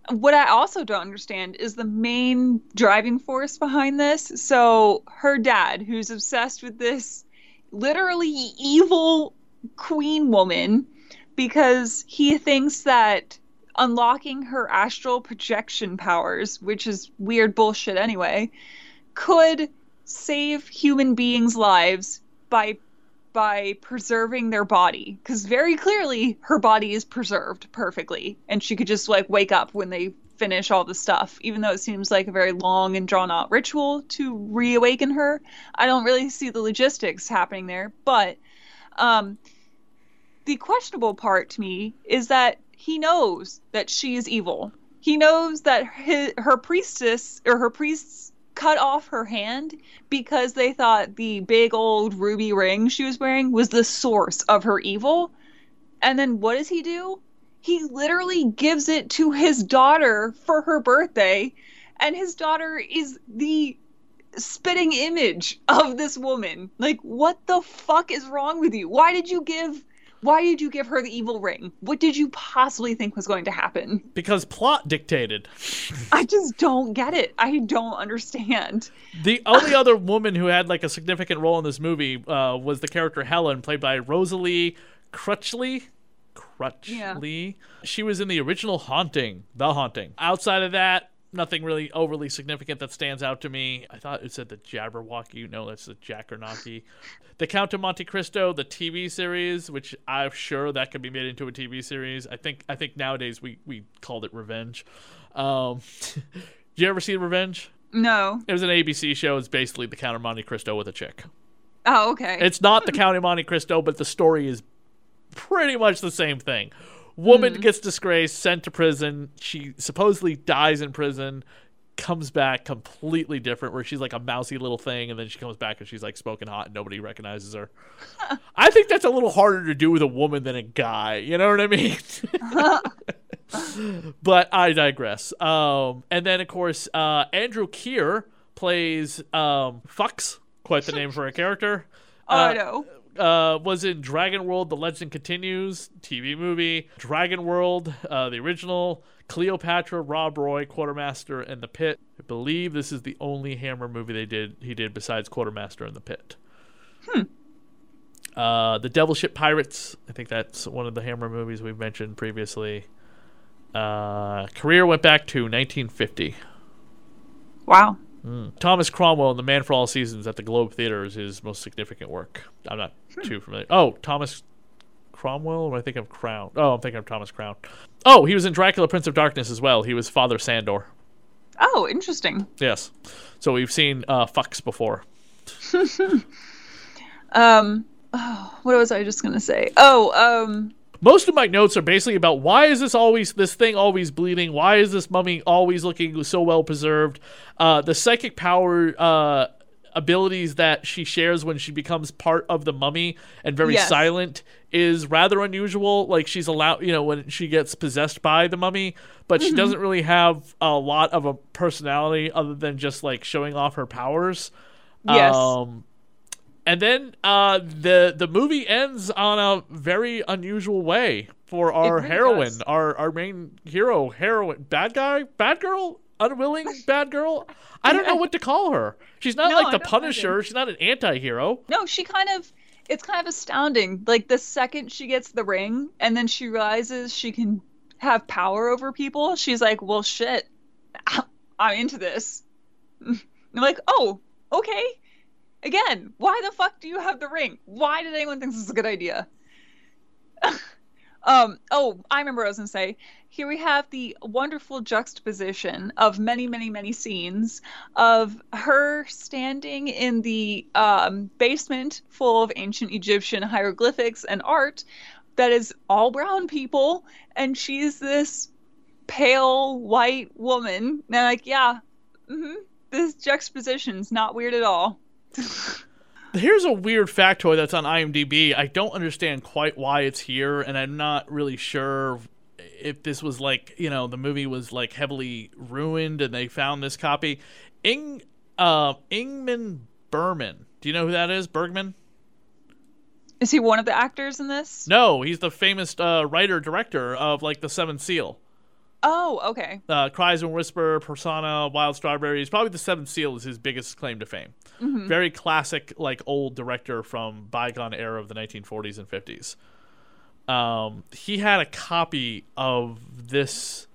What I also don't understand is the main driving force behind this. So her dad, who's obsessed with this literally evil queen woman, because he thinks that unlocking her astral projection powers, which is weird bullshit anyway, could save human beings' lives by by preserving their body because very clearly her body is preserved perfectly and she could just like wake up when they finish all the stuff even though it seems like a very long and drawn out ritual to reawaken her. I don't really see the logistics happening there but um the questionable part to me is that he knows that she is evil. He knows that his, her priestess or her priests cut off her hand because they thought the big old ruby ring she was wearing was the source of her evil. And then what does he do? He literally gives it to his daughter for her birthday, and his daughter is the spitting image of this woman. Like, what the fuck is wrong with you? Why did you give Why did you give her the evil ring? What did you possibly think was going to happen? Because plot dictated. I just don't get it. I don't understand. The only other woman who had like a significant role in this movie uh, was the character Helen, played by Rosalie Crutchley. Crutchley. Yeah. She was in the original Haunting, The Haunting. Outside of that, nothing really overly significant that stands out to me. I thought it said the Jabberwocky. No, that's the Jackernaughty. the Count of Monte Cristo, the TV series, which I'm sure that could be made into a TV series. I think I think nowadays we we called it Revenge. Um, did you ever see Revenge? No. It was an ABC show. It's basically the Count of Monte Cristo with a chick. Oh, okay. It's not the Count of Monte Cristo, but the story is pretty much the same thing. Woman Hmm. gets disgraced, sent to prison. She supposedly dies in prison, comes back completely different, where she's like a mousy little thing, and then she comes back and she's like smoking hot and nobody recognizes her. I think that's a little harder to do with a woman than a guy. You know what I mean? but I digress. Um, and then, of course, uh, Andrew Keir plays um, Fox, quite the name for a character. Oh, I Uh, was in Dragon World: The Legend Continues TV movie, Dragon World, uh, the original, Cleopatra, Rob Roy, Quatermass, and The Pit. I believe this is the only Hammer movie they did he did besides Quatermass and The Pit. Hmm. Uh, the Devil Ship Pirates. I think that's one of the Hammer movies we've mentioned previously. Uh, career went back to 1950. Wow. Mm. Thomas Cromwell and The Man for All Seasons at the Globe Theater is his most significant work. I'm not too familiar. Oh, Thomas Cromwell? Or am I thinking of Crown? Oh, I'm thinking of Thomas Crown. Oh, he was in Dracula Prince of Darkness as well. He was Father Sandor. Oh, interesting. Yes. So we've seen uh, Fox before. Um, oh, what was I just gonna say? Oh, um, Most of my notes are basically about why is this always this thing always bleeding? Why is this mummy always looking so well preserved? Uh, the psychic power uh, abilities that she shares when she becomes part of the mummy and very Yes. silent is rather unusual. Like she's allowed, you know, when she gets possessed by the mummy, but she Mhm. doesn't really have a lot of a personality other than just like showing off her powers. Yes. Um, and then uh, the the movie ends on a very unusual way for our really heroine, does. our our main hero, heroine, bad guy, bad girl, unwilling bad girl. I don't know what to call her. She's not No, like the Punisher. She's not an anti-hero. no, she kind of. It's kind of astounding. Like the second she gets the ring, and then she realizes she can have power over people. She's like, "Well, shit, I'm into this." I'm like, "Oh, okay." Again, why the fuck do you have the ring? Why did anyone think this is a good idea? um, oh, I remember what I was gonna say. Here we have the wonderful juxtaposition of many, many, many scenes of her standing in the um, basement full of ancient Egyptian hieroglyphics and art that is all brown people, and she's this pale white woman. And I'm like, yeah, hmm this juxtaposition's not weird at all. Here's a weird factoid that's on IMDb. I don't understand quite why it's here, and I'm not really sure if this was like, you know, the movie was like heavily ruined and they found this copy. Ing, uh, Ingman Berman. Do you know who that is? Bergman? Is he one of the actors in this? No, he's the famous uh, writer director of like The Seventh Seal. Oh, okay. Uh, Cries and Whisper, Persona, Wild Strawberries. Probably The Seventh Seal is his biggest claim to fame. Mhm. Very classic, like old director from bygone era of the 1940s and 50s. Um, he had a copy of this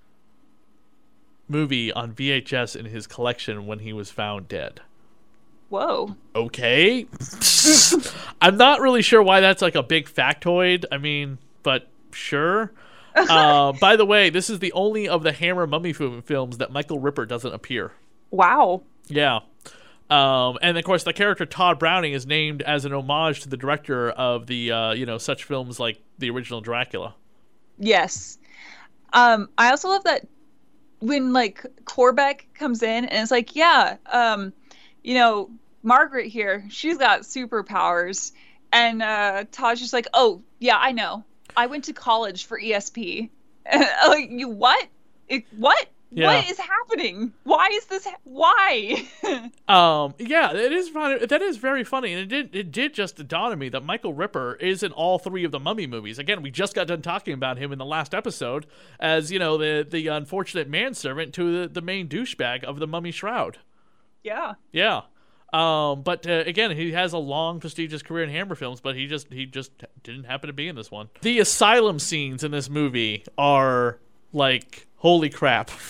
movie on VHS in his collection when he was found dead. Whoa. Okay. I'm not really sure why that's like a big factoid. I mean, but sure. Uh, by the way, this is the only of the Hammer mummy film- films that Michael Ripper doesn't appear. Wow. Yeah. Um, and of course, the character Todd Browning is named as an homage to the director of the, uh, you know, such films like the original Dracula. Yes. Um, I also love that when like Corbeck comes in and it's like, yeah, um, you know, Margaret here, she's got superpowers, and uh, Todd's just like, oh yeah, I know. I went to college for ESP. like you what? It, what? Yeah. What is happening? Why is this? Ha- why? Um, yeah, it is funny. That is very funny, and it did it did just dawn on me that Michael Ripper is in all three of the Mummy movies. Again, we just got done talking about him in the last episode as you know the the unfortunate manservant to the, the main douchebag of the Mummy Shroud. yeah. Yeah. Um, but uh, again, he has a long, prestigious career in Hammer films, but he just he just didn't happen to be in this one. The asylum scenes in this movie are like holy crap.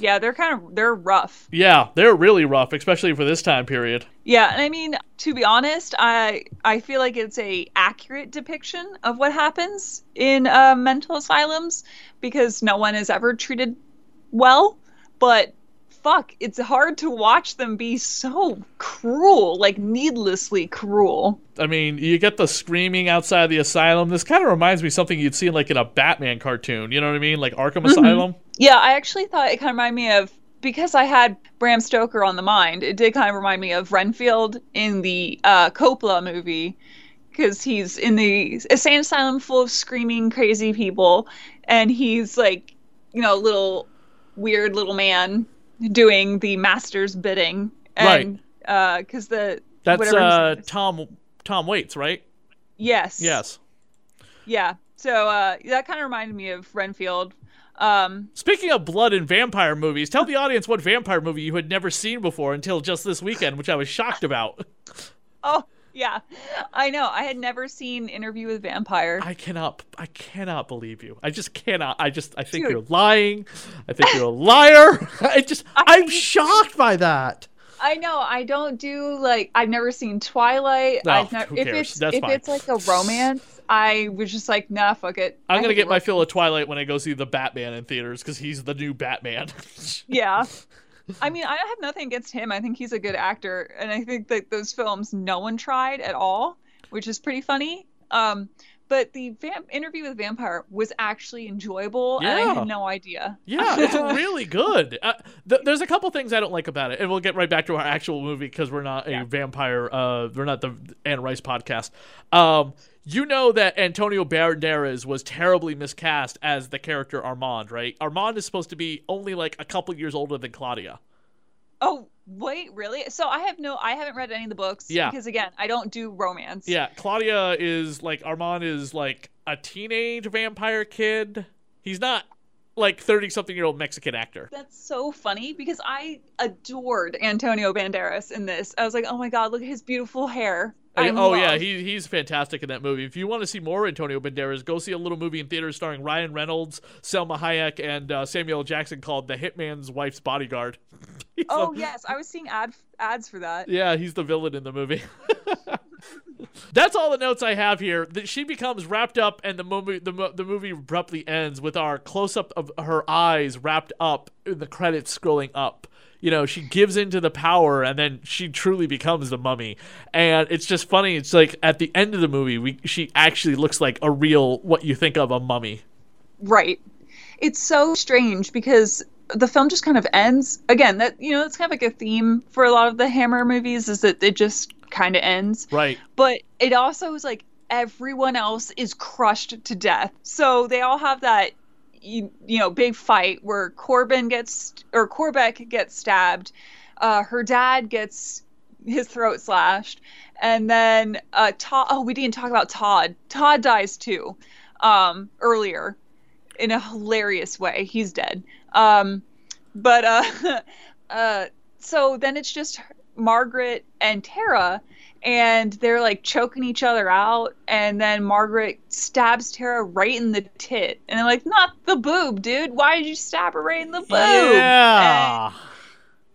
Yeah, they're kind of they're rough. yeah, they're really rough, especially for this time period. Yeah, and I mean, to be honest, I I feel like it's a accurate depiction of what happens in uh, mental asylums because no one is ever treated well. But fuck, it's hard to watch them be so cruel, like needlessly cruel. I mean, you get the screaming outside the asylum. This kind of reminds me of something you'd see like in a Batman cartoon. You know what I mean? Like Arkham Asylum. Yeah, I actually thought it kind of reminded me of because I had Bram Stoker on the mind. It did kind of remind me of Renfield in the uh, Coppola movie because he's in the insane asylum full of screaming crazy people, and he's like, you know, a little weird little man doing the master's bidding, and because the That's uh. Tom Tom Waits, right? yes, Yes. yeah. So uh, that kind of reminded me of Renfield. Um, Speaking of blood and vampire movies, tell the audience what vampire movie you had never seen before until just this weekend, which I was shocked about. Oh, yeah. I know. I had never seen Interview with Vampire. I cannot I cannot believe you. I just cannot. I just I think Dude. you're lying. I think you're a liar. I just I'm shocked by that. I know. I don't do like I've never seen Twilight. No, I've oh, never, who if cares? it's That's if fine. it's like a romance, I was just like, nah, fuck it. I'm I gonna get my fill of Twilight when I go see the Batman in theaters because he's the new Batman. Yeah. I mean, I have nothing against him. I think he's a good actor, and I think that those films no one tried at all, which is pretty funny. Um, but the vamp- interview with Vampire was actually enjoyable, and I had no idea. Yeah, it's really good. Uh, th- there's a couple things I don't like about it, and we'll get right back to our actual movie because we're not a vampire. Uh, we're not the Anne Rice podcast. Um, you know that Antonio Banderas was terribly miscast as the character Armand, right? Armand is supposed to be only like a couple years older than Claudia. Oh, wait, really? So I have no, I haven't read any of the books. Yeah. Because again, I don't do romance. Yeah, Claudia is like Armand is like a teenage vampire kid. He's not like 30 something year old Mexican actor. That's so funny because I adored Antonio Banderas in this. I was like, oh my god, look at his beautiful hair. Oh yeah, he he's fantastic in that movie. If you want to see more Antonio Banderas, go see a little movie in theaters starring Ryan Reynolds, Salma Hayek, and uh, Samuel Jackson called "The Hitman's Wife's Bodyguard." Oh the- yes, I was seeing ad ads for that. yeah, he's the villain in the movie. That's all the notes I have here. That she becomes wrapped up, and the movie the, the movie abruptly ends with our close up of her eyes wrapped up in the credits scrolling up. You know, she gives into the power, and then she truly becomes the mummy. And it's just funny. It's like at the end of the movie, we she actually looks like a real what you think of a mummy. Right. It's so strange because the film just kind of ends again. That you know, it's kind of like a theme for a lot of the Hammer movies is that it just kind of ends. Right. But it also is like everyone else is crushed to death. So they all have that you, you know big fight where Corbin gets or Corbeck gets stabbed, uh, her dad gets his throat slashed, and then uh, Todd. Oh, we didn't talk about Todd. Todd dies too, um, earlier, in a hilarious way. He's dead. Um, but uh, uh, so then it's just Margaret and Tera, and they're like choking each other out, and then Margaret stabs Tera right in the tit, and they're like, "Not the boob, dude. Why did you stab her right in the boob?" Yeah.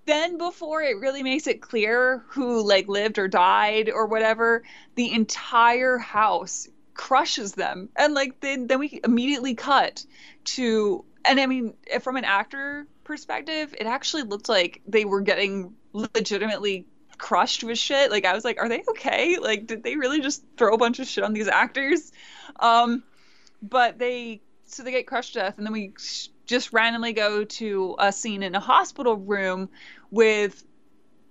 then before it really makes it clear who like lived or died or whatever the entire house crushes them and like then then we immediately cut to and i mean from an actor perspective it actually looked like they were getting legitimately crushed with shit like i was like are they okay like did they really just throw a bunch of shit on these actors um but they so they get crushed to death and then we just randomly go to a scene in a hospital room with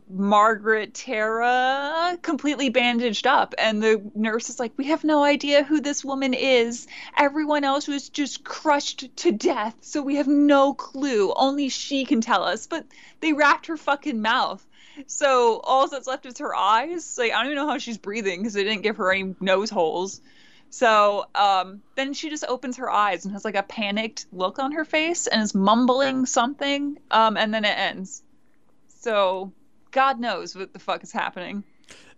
Margaret Tera completely bandaged up. And the nurse is like, We have no idea who this woman is. Everyone else was just crushed to death. So we have no clue. Only she can tell us. But they wrapped her fucking mouth. So all that's left is her eyes. Like, I don't even know how she's breathing because they didn't give her any nose holes. So um, then she just opens her eyes and has like a panicked look on her face and is mumbling something. Um, and then it ends. So God knows what the fuck is happening.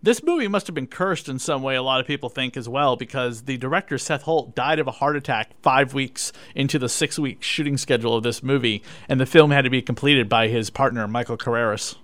This movie must have been cursed in some way, a lot of people think as well, because the director, Seth Holt, died of a heart attack five weeks into the six week shooting schedule of this movie, and the film had to be completed by his partner, Michael Carreras.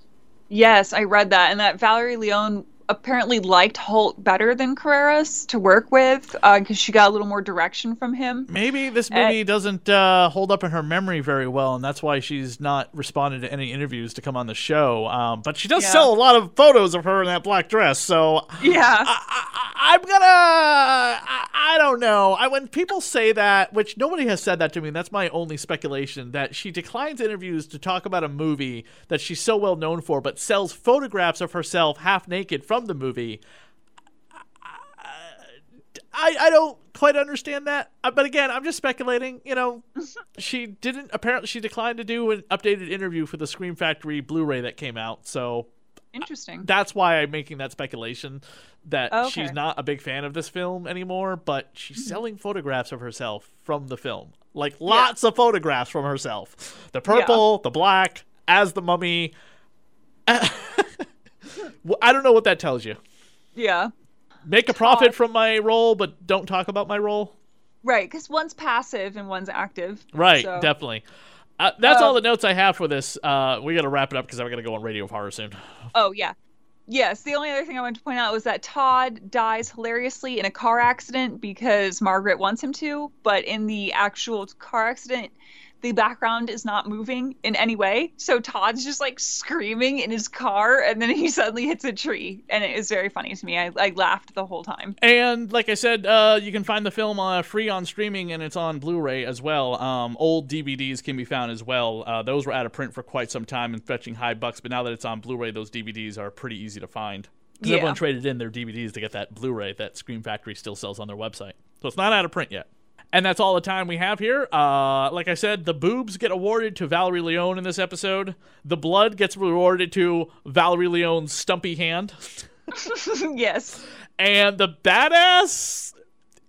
Yes, I read that, and that Valerie Leon apparently liked Holt better than Carreras to work with because uh, she got a little more direction from him. Maybe this movie and, doesn't uh, hold up in her memory very well, and that's why she's not responded to any interviews to come on the show. Um, but she does yeah. sell a lot of photos of her in that black dress, so yeah, I, am gonna. I, I, don't know. I when people say that, which nobody has said that to me, and that's my only speculation that she declines interviews to talk about a movie that she's so well known for, but sells photographs of herself half naked from from the movie. I, I don't quite understand that, uh, but again, I'm just speculating. You know, she didn't apparently she declined to do an updated interview for the Scream Factory Blu-ray that came out. So interesting. That's why I'm making that speculation that okay. she's not a big fan of this film anymore, but she's mm-hmm. selling photographs of herself from the film, like lots yeah. of photographs from herself. The purple, yeah. the black, as the mummy. I don't know what that tells you. Yeah. Make a profit from my role, but don't talk about my role. Right, because one's passive and one's active. Right, so. definitely. Uh, that's uh, all the notes I have for this. Uh, we got to wrap it up because I'm going to go on Radio of Horror soon. Oh, yeah. Yes, the only other thing I wanted to point out was that Todd dies hilariously in a car accident because Margaret wants him to, but in the actual car accident, the background is not moving in any way. So Todd's just like screaming in his car and then he suddenly hits a tree. And it is very funny to me. I, I laughed the whole time. And like I said, uh, you can find the film uh, free on streaming and it's on Blu ray as well. Um, old DVDs can be found as well. Uh, those were out of print for quite some time and fetching high bucks, but now that it's on Blu ray, those DVDs are pretty easy to find. Because yeah. everyone traded in their DVDs to get that Blu ray that Scream Factory still sells on their website. So it's not out of print yet. And that's all the time we have here. Uh, like I said, the boobs get awarded to Valerie Leon in this episode. The blood gets rewarded to Valerie Leon's stumpy hand. yes. And the badass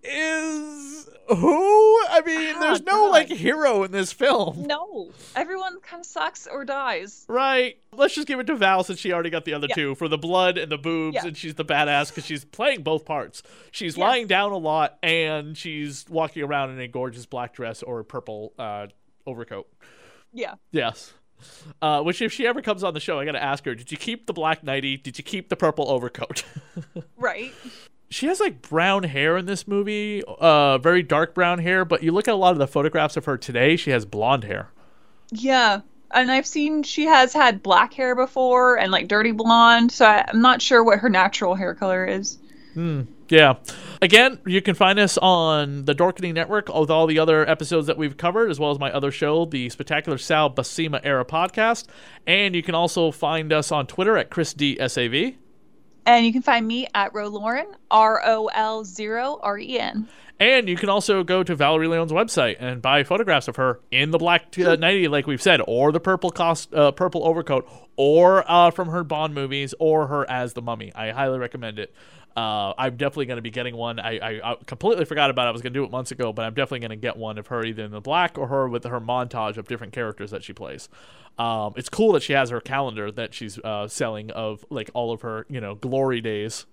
is who? I mean, there's no God. like hero in this film. No, everyone kind of sucks or dies. Right. Let's just give it to Val since she already got the other yeah. two for the blood and the boobs, yeah. and she's the badass because she's playing both parts. She's yes. lying down a lot and she's walking around in a gorgeous black dress or a purple uh, overcoat. Yeah. Yes. Uh, which, if she ever comes on the show, I got to ask her: Did you keep the black nightie? Did you keep the purple overcoat? right she has like brown hair in this movie, uh, very dark brown hair. But you look at a lot of the photographs of her today; she has blonde hair. Yeah, and I've seen she has had black hair before and like dirty blonde. So I, am not sure what her natural hair color is. Hmm. Yeah. Again, you can find us on the Dorkening Network with all the other episodes that we've covered, as well as my other show, the Spectacular Sal Basima Era podcast. And you can also find us on Twitter at Chris D S A V. And you can find me at Roloren, R O L 0 R E N. And you can also go to Valerie Leon's website and buy photographs of her in the black uh, nightie, like we've said, or the purple cost, uh, purple overcoat, or uh, from her Bond movies, or her as the Mummy. I highly recommend it. Uh, I'm definitely going to be getting one. I, I, I, completely forgot about it. I was going to do it months ago, but I'm definitely going to get one of her either in the black or her with her montage of different characters that she plays. Um, it's cool that she has her calendar that she's uh, selling of like all of her you know glory days.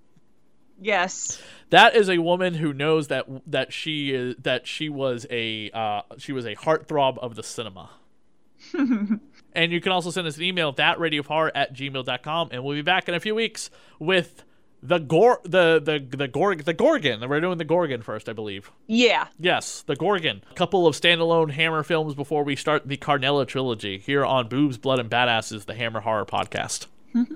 Yes. That is a woman who knows that that she is that she was a uh, she was a heartthrob of the cinema. and you can also send us an email thatradiohorror at gmail.com and we'll be back in a few weeks with the Gor the the the Gorg the Gorgon. We're doing the Gorgon first, I believe. Yeah. Yes, the Gorgon. A couple of standalone Hammer films before we start the Carmilla trilogy here on Boobs, Blood, and Badasses, the Hammer Horror Podcast. Mm-hmm.